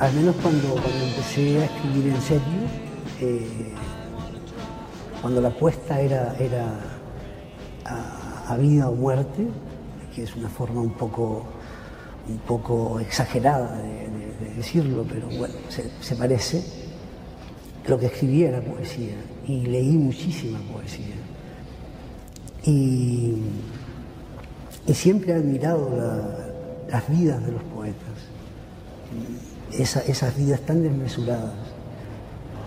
al menos cuando, cuando empecé a escribir en serio, eh, cuando la apuesta era, era a, vida o muerte, que es una forma un poco, un poco exagerada de, decirlo, pero bueno, se, parece, lo que escribía era poesía y leí muchísima poesía. Y, siempre he admirado las vidas de los poetas, esas vidas tan desmesuradas,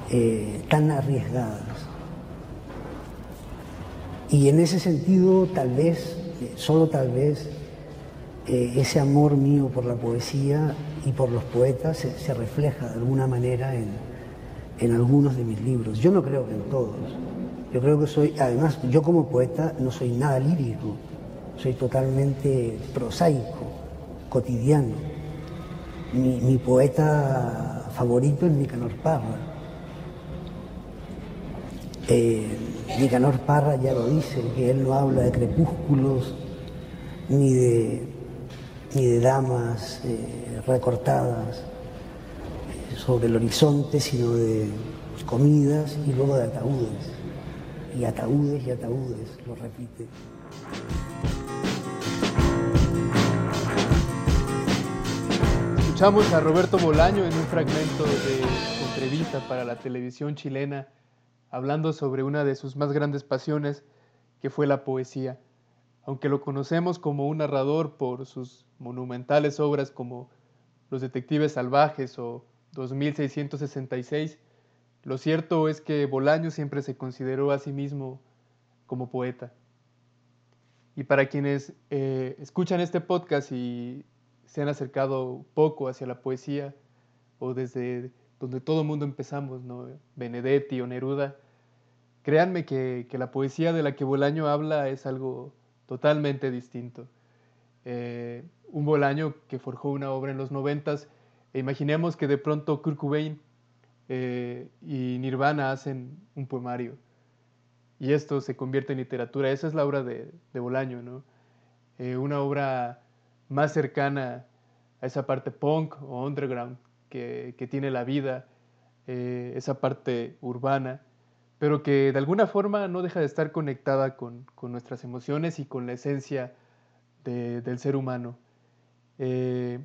eh, tan arriesgadas. Y en ese sentido, tal vez, solo tal vez, eh, ese amor mío por la poesía y por los poetas se, refleja de alguna manera en, en, algunos de mis libros. Yo no creo que en todos. Yo creo que soy, además, yo como poeta no soy nada lírico, soy totalmente prosaico, cotidiano. Mi, poeta favorito es Nicanor Parra. Eh, Nicanor Parra ya lo dice, que él no habla de crepúsculos ni de, ni de damas eh, recortadas eh, sobre el horizonte, sino de comidas y luego de ataúdes. Y ataúdes y ataúdes, lo repite. Escuchamos a Roberto Bolaño en un fragmento de entrevista para la televisión chilena hablando sobre una de sus más grandes pasiones, que fue la poesía. Aunque lo conocemos como un narrador por sus monumentales obras como Los Detectives Salvajes o 2666, lo cierto es que Bolaño siempre se consideró a sí mismo como poeta. Y para quienes eh, escuchan este podcast y se han acercado poco hacia la poesía, o desde donde todo mundo empezamos. Benedetti o Neruda, créanme que, la poesía de la que Bolaño habla es algo totalmente distinto. Eh, un Bolaño que forjó una obra en los noventas, e imaginemos que de pronto Kurt Cobain eh, y Nirvana hacen un poemario y esto se convierte en literatura. Esa es la obra de, Bolaño, ¿no? Eh, una obra más cercana a esa parte punk o underground que, tiene la vida, eh, esa parte urbana, pero que de alguna forma no deja de estar conectada con, nuestras emociones y con la esencia del ser humano. Eh,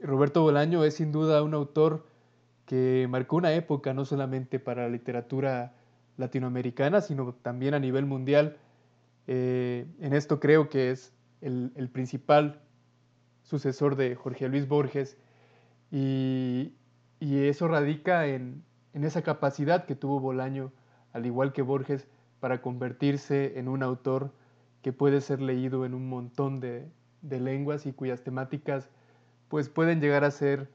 Roberto Bolaño es sin duda un autor que marcó una época no solamente para la literatura latinoamericana, sino también a nivel mundial. Eh, en esto creo que es el principal sucesor de Jorge Luis Borges y, eso radica en, esa capacidad que tuvo Bolaño, al igual que Borges, para convertirse en un autor que puede ser leído en un montón de, lenguas y cuyas temáticas pues pueden llegar a ser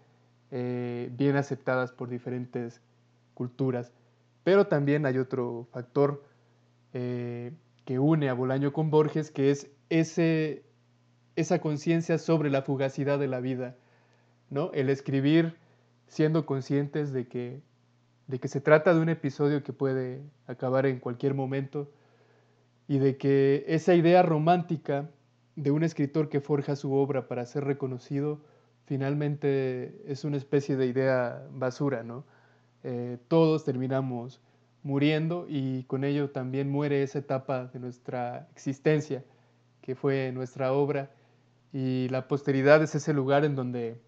eh, bien aceptadas por diferentes culturas. Pero también hay otro factor eh, que une a Bolaño con Borges, que es ese, esa conciencia sobre la fugacidad de la vida, el escribir siendo conscientes de que, de que se trata de un episodio que puede acabar en cualquier momento y de que esa idea romántica de un escritor que forja su obra para ser reconocido finalmente es una especie de idea basura, ¿no? Eh, todos terminamos muriendo y con ello también muere esa etapa de nuestra existencia que fue nuestra obra y la posteridad es ese lugar en donde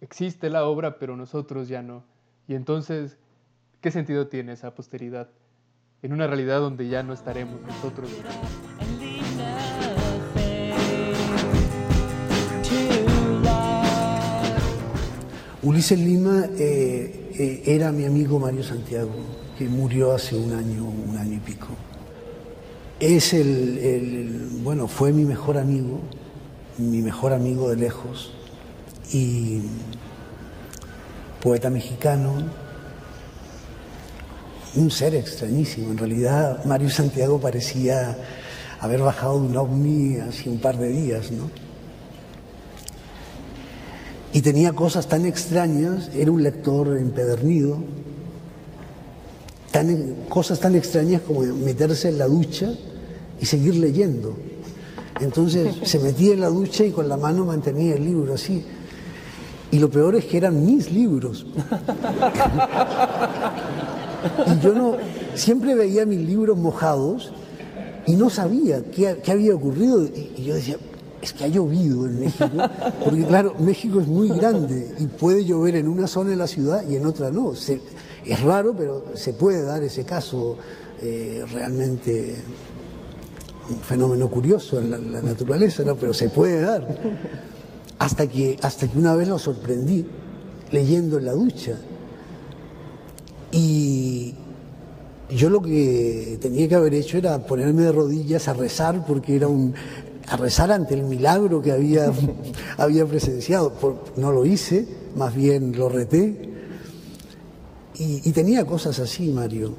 existe la obra, pero nosotros ya no. Y entonces, ¿qué sentido tiene esa posteridad? En una realidad donde ya no estaremos nosotros. Ulises Lima eh, eh, era mi amigo Mario Santiago, que murió hace un año, un año y pico. Es el, bueno, fue mi mejor amigo, mi mejor amigo de lejos y poeta mexicano, un ser extrañísimo. En realidad, Mario Santiago parecía haber bajado de un ovni hace un par de días, ¿no? Y tenía cosas tan extrañas, era un lector empedernido, tan, cosas tan extrañas como meterse en la ducha y seguir leyendo. Entonces se metía en la ducha y con la mano mantenía el libro así. Y lo peor es que eran mis libros. y yo no, siempre veía mis libros mojados y no sabía qué, había ocurrido. Y, yo decía, es que ha llovido en México, porque claro, México es muy grande y puede llover en una zona de la ciudad y en otra no. es raro, pero se puede dar ese caso eh, realmente un fenómeno curioso en la, naturaleza, ¿no? pero se puede dar. Hasta que, hasta que una vez lo sorprendí leyendo en la ducha. Y yo lo que tenía que haber hecho era ponerme de rodillas a rezar porque era un a rezar ante el milagro que había, había presenciado. no lo hice, más bien lo reté. Y, tenía cosas así, Mario.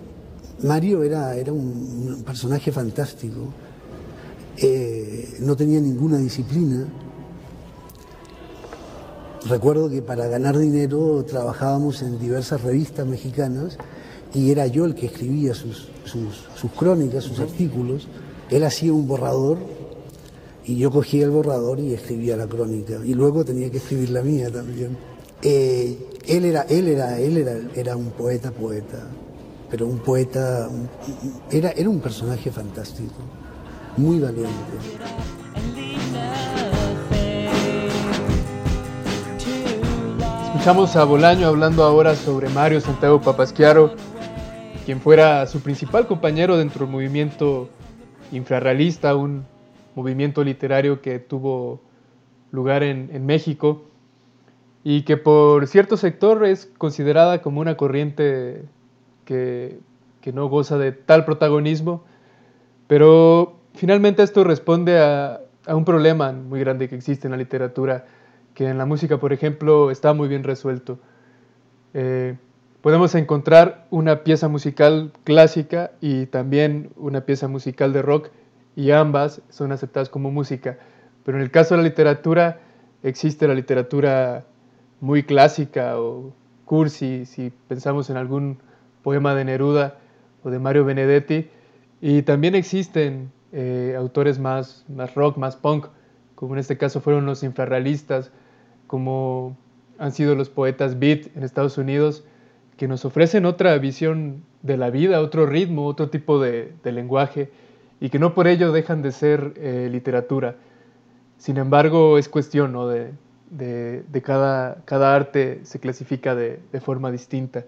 Mario era, era un, personaje fantástico. Eh, no tenía ninguna disciplina Recuerdo que para ganar dinero trabajábamos en diversas revistas mexicanas y era yo el que escribía sus, crónicas, sus artículos. Él hacía un borrador y yo cogía el borrador y escribía la crónica. Y luego tenía que escribir la mía también. Eh, él era, él era, él era, era un poeta, poeta, pero un poeta, era, era un personaje fantástico, muy valiente. Escuchamos a Bolaño hablando ahora sobre Mario Santiago Papasquiaro, quien fuera su principal compañero dentro del movimiento infrarrealista, un movimiento literario que tuvo lugar en, México y que por cierto sector es considerada como una corriente que, no goza de tal protagonismo, pero finalmente esto responde a un problema muy grande que existe en la literatura que en la música, por ejemplo, está muy bien resuelto. Eh, podemos encontrar una pieza musical clásica y también una pieza musical de rock y ambas son aceptadas como música. Pero en el caso de la literatura existe la literatura muy clásica o cursi, si pensamos en algún poema de Neruda o de Mario Benedetti, y también existen eh, autores más, más rock, más punk, como en este caso fueron los infrarrealistas como han sido los poetas beat en Estados Unidos, que nos ofrecen otra visión de la vida, otro ritmo, otro tipo de, lenguaje, y que no por ello dejan de ser eh, literatura. Sin embargo, es cuestión de, cada, cada, arte se clasifica de, forma distinta.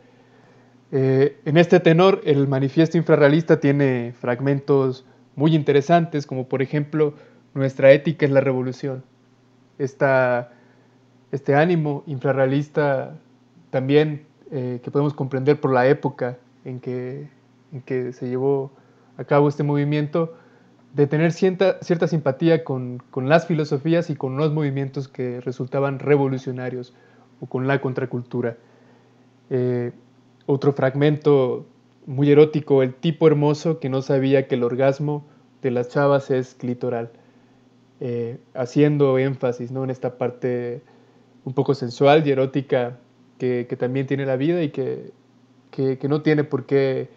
Eh, en este tenor, el manifiesto infrarrealista tiene fragmentos muy interesantes, como por ejemplo, nuestra ética es la revolución. Esta este ánimo infrarrealista también eh, que podemos comprender por la época en que, en que se llevó a cabo este movimiento, de tener cierta, cierta simpatía con, con, las filosofías y con los movimientos que resultaban revolucionarios o con la contracultura. Eh, otro fragmento muy erótico, el tipo hermoso que no sabía que el orgasmo de las chavas es clitoral, eh, haciendo énfasis ¿no? en esta parte un poco sensual y erótica que, también tiene la vida y que, no tiene por qué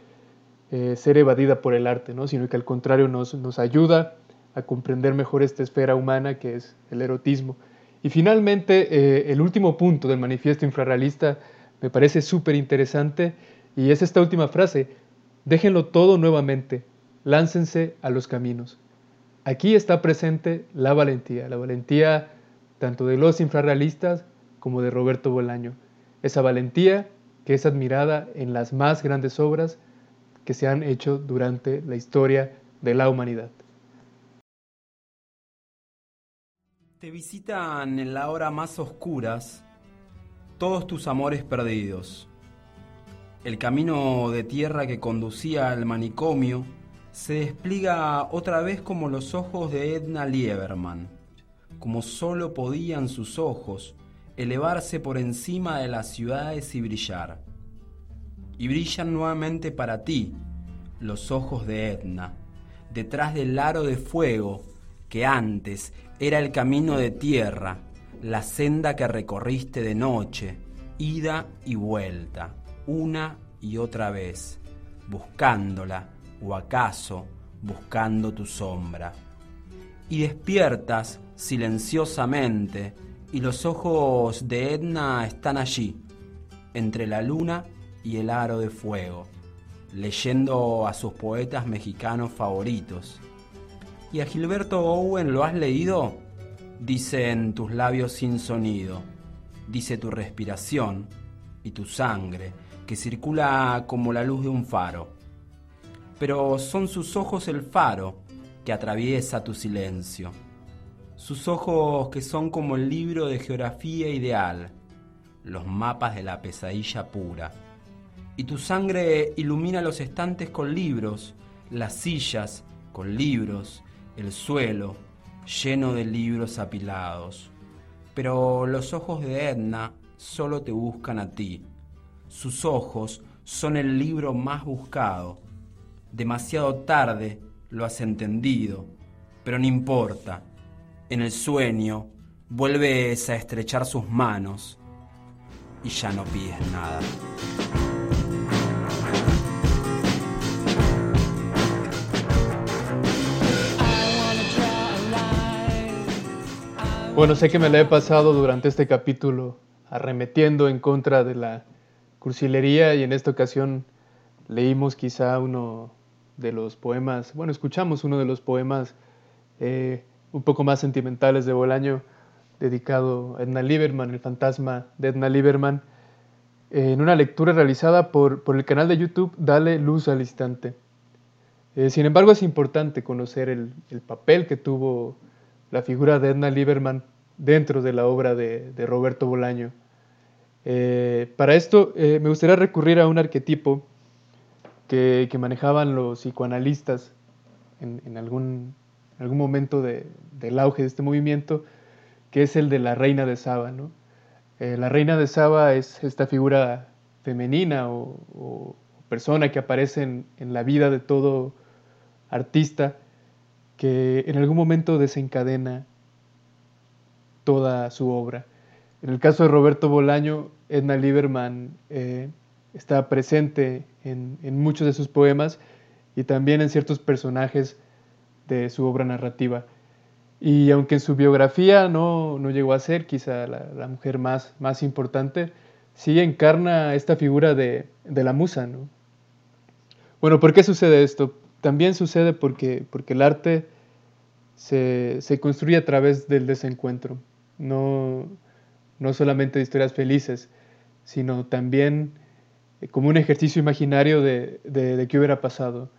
eh, ser evadida por el arte, ¿no? sino que al contrario nos, nos ayuda a comprender mejor esta esfera humana que es el erotismo. Y finalmente, eh, el último punto del manifiesto infrarrealista me parece súper interesante y es esta última frase, déjenlo todo nuevamente, láncense a los caminos. Aquí está presente la valentía, la valentía tanto de los infrarrealistas como de Roberto Bolaño. Esa valentía que es admirada en las más grandes obras que se han hecho durante la historia de la humanidad. Te visitan en la hora más oscuras todos tus amores perdidos. El camino de tierra que conducía al manicomio se despliega otra vez como los ojos de Edna Lieberman como solo podían sus ojos, elevarse por encima de las ciudades y brillar. Y brillan nuevamente para ti los ojos de Etna, detrás del aro de fuego que antes era el camino de tierra, la senda que recorriste de noche, ida y vuelta, una y otra vez, buscándola o acaso buscando tu sombra. Y despiertas silenciosamente y los ojos de Edna están allí, entre la luna y el aro de fuego, leyendo a sus poetas mexicanos favoritos. ¿Y a Gilberto Owen lo has leído? Dicen tus labios sin sonido, dice tu respiración y tu sangre, que circula como la luz de un faro. Pero son sus ojos el faro que atraviesa tu silencio. Sus ojos que son como el libro de geografía ideal, los mapas de la pesadilla pura. Y tu sangre ilumina los estantes con libros, las sillas con libros, el suelo lleno de libros apilados. Pero los ojos de Edna solo te buscan a ti. Sus ojos son el libro más buscado. Demasiado tarde lo has entendido, pero no importa. En el sueño vuelves a estrechar sus manos y ya no pides nada. Bueno, sé que me la he pasado durante este capítulo arremetiendo en contra de la cursilería y en esta ocasión leímos quizá uno de los poemas, bueno, escuchamos uno de los poemas eh, un poco más sentimentales de Bolaño, dedicado a Edna Lieberman, el fantasma de Edna Lieberman, en una lectura realizada por, por, el canal de YouTube Dale Luz al Instante. Eh, sin embargo, es importante conocer el, el papel que tuvo la figura de Edna Lieberman dentro de la obra de, Roberto Bolaño. Eh, para esto eh, me gustaría recurrir a un arquetipo que, manejaban los psicoanalistas en, algún, momento del auge de este movimiento, que es el de la reina de Saba. Eh, la reina de Saba es esta figura femenina o, persona que aparece en la vida de todo artista que en algún momento desencadena toda su obra. En el caso de Roberto Bolaño, Edna Lieberman eh, está presente en, muchos de sus poemas y también en ciertos personajes de su obra narrativa. Y aunque en su biografía no, llegó a ser quizá la, mujer más, más importante, sí encarna esta figura de, la musa. Bueno, ¿por qué sucede esto? también sucede porque, porque el arte se, construye a través del desencuentro, no, no solamente de historias felices, sino también eh, como un ejercicio imaginario de, de, qué hubiera pasado.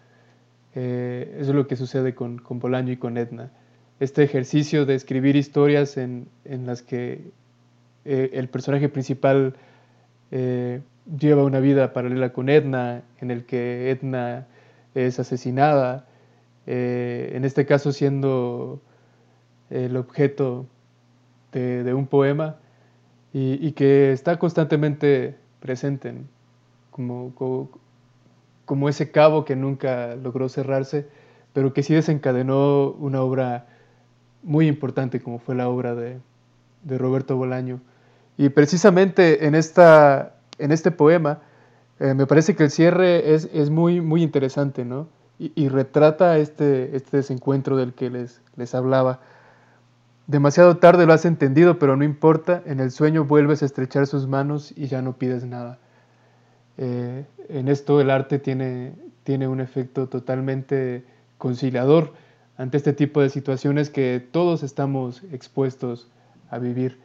Eh, eso es lo que sucede con, con Bolaño y con Edna. Este ejercicio de escribir historias en, las que eh, el personaje principal lleva una vida paralela con Edna, en el que Edna es asesinada, en este caso siendo el objeto de, un poema y, que está constantemente presente, como, como, ese cabo que nunca logró cerrarse, pero que sí desencadenó una obra muy importante como fue la obra de, Roberto Bolaño. Y precisamente en, esta, en este poema, eh, me parece que el cierre es, es, muy, muy interesante, ¿no? Y, retrata este, este desencuentro del que les, les hablaba. Demasiado tarde lo has entendido, pero no importa, en el sueño vuelves a estrechar sus manos y ya no pides nada. Eh, en esto el arte tiene, tiene un efecto totalmente conciliador ante este tipo de situaciones que todos estamos expuestos a vivir.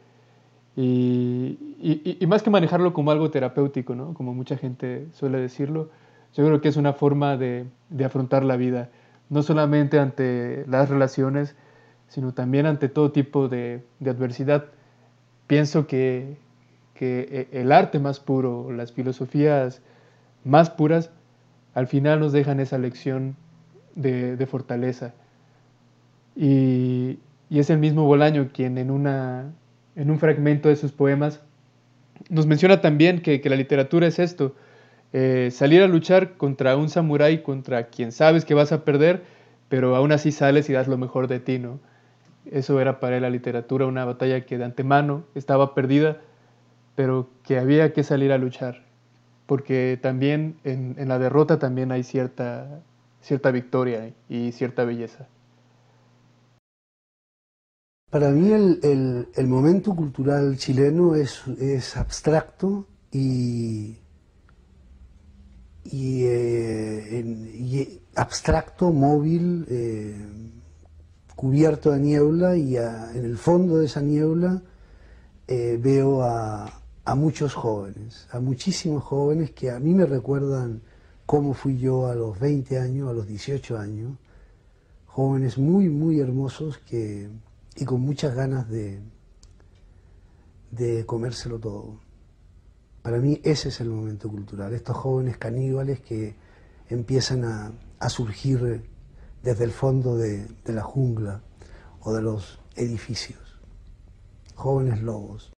Y, más que manejarlo como algo terapéutico, ¿no? como mucha gente suele decirlo, yo creo que es una forma de, afrontar la vida, no solamente ante las relaciones, sino también ante todo tipo de, adversidad. Pienso que, que, el arte más puro, las filosofías más puras, al final nos dejan esa lección de, fortaleza. Y, y, es el mismo Bolaño quien en una, en un fragmento de sus poemas, nos menciona también que, la literatura es esto, eh, salir a luchar contra un samurái, contra quien sabes que vas a perder, pero aún así sales y das lo mejor de ti, ¿no? Eso era para la literatura, una batalla que de antemano estaba perdida, pero que había que salir a luchar, porque también en, en la derrota también hay cierta, cierta victoria y cierta belleza. Para mí el, momento cultural chileno es, es abstracto y, y, eh, abstracto, móvil, eh, cubierto de niebla y en el fondo de esa niebla eh, veo a, muchos jóvenes, a muchísimos jóvenes que a mí me recuerdan cómo fui yo a los 20 años, a los 18 años, jóvenes muy, muy hermosos que, y con muchas ganas de, de comérselo todo. Para mí ese es el momento cultural, estos jóvenes caníbales que empiezan a surgir desde el fondo de, la jungla o de los edificios, jóvenes lobos.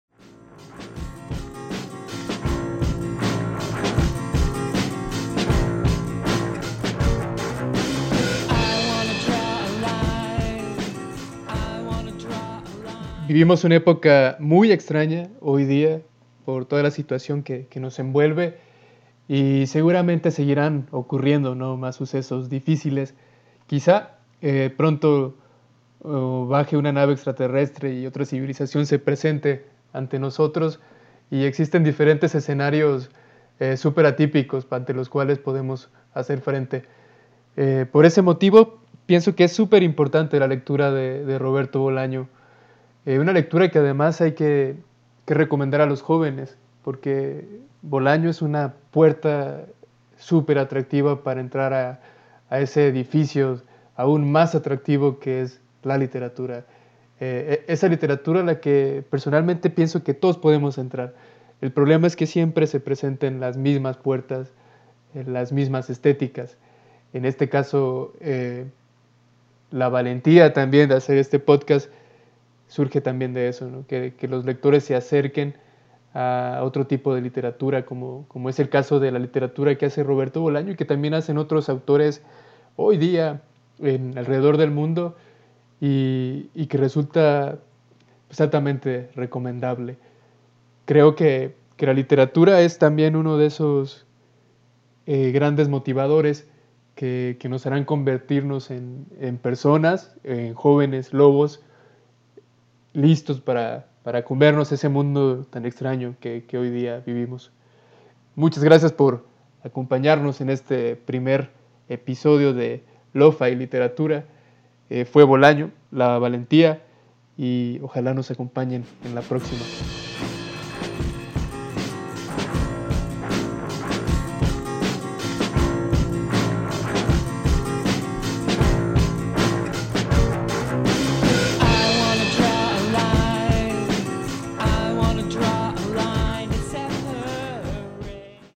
Vivimos una época muy extraña hoy día por toda la situación que, nos envuelve y seguramente seguirán ocurriendo ¿no? más sucesos difíciles. Quizá eh, pronto baje una nave extraterrestre y otra civilización se presente ante nosotros y existen diferentes escenarios eh, súper atípicos ante los cuales podemos hacer frente. Eh, por ese motivo, pienso que es súper importante la lectura de, Roberto Bolaño una lectura que además hay que, recomendar a los jóvenes, porque Bolaño es una puerta súper atractiva para entrar a, ese edificio aún más atractivo que es la literatura. Eh, e, esa literatura a la que personalmente pienso que todos podemos entrar. El problema es que siempre se presenten las mismas puertas, las mismas estéticas. En este caso, eh, la valentía también de hacer este podcast surge también de eso, que, los lectores se acerquen a otro tipo de literatura, como, como es el caso de la literatura que hace Roberto Bolaño y que también hacen otros autores hoy día alrededor del mundo y, que resulta altamente recomendable. Creo que, la literatura es también uno de esos eh, grandes motivadores que, nos harán convertirnos en, en personas, en jóvenes lobos, listos para, para comernos ese mundo tan extraño que, hoy día vivimos. Muchas gracias por acompañarnos en este primer episodio de Lofa y Literatura. Eh, fue Bolaño, la valentía, y ojalá nos acompañen en la próxima.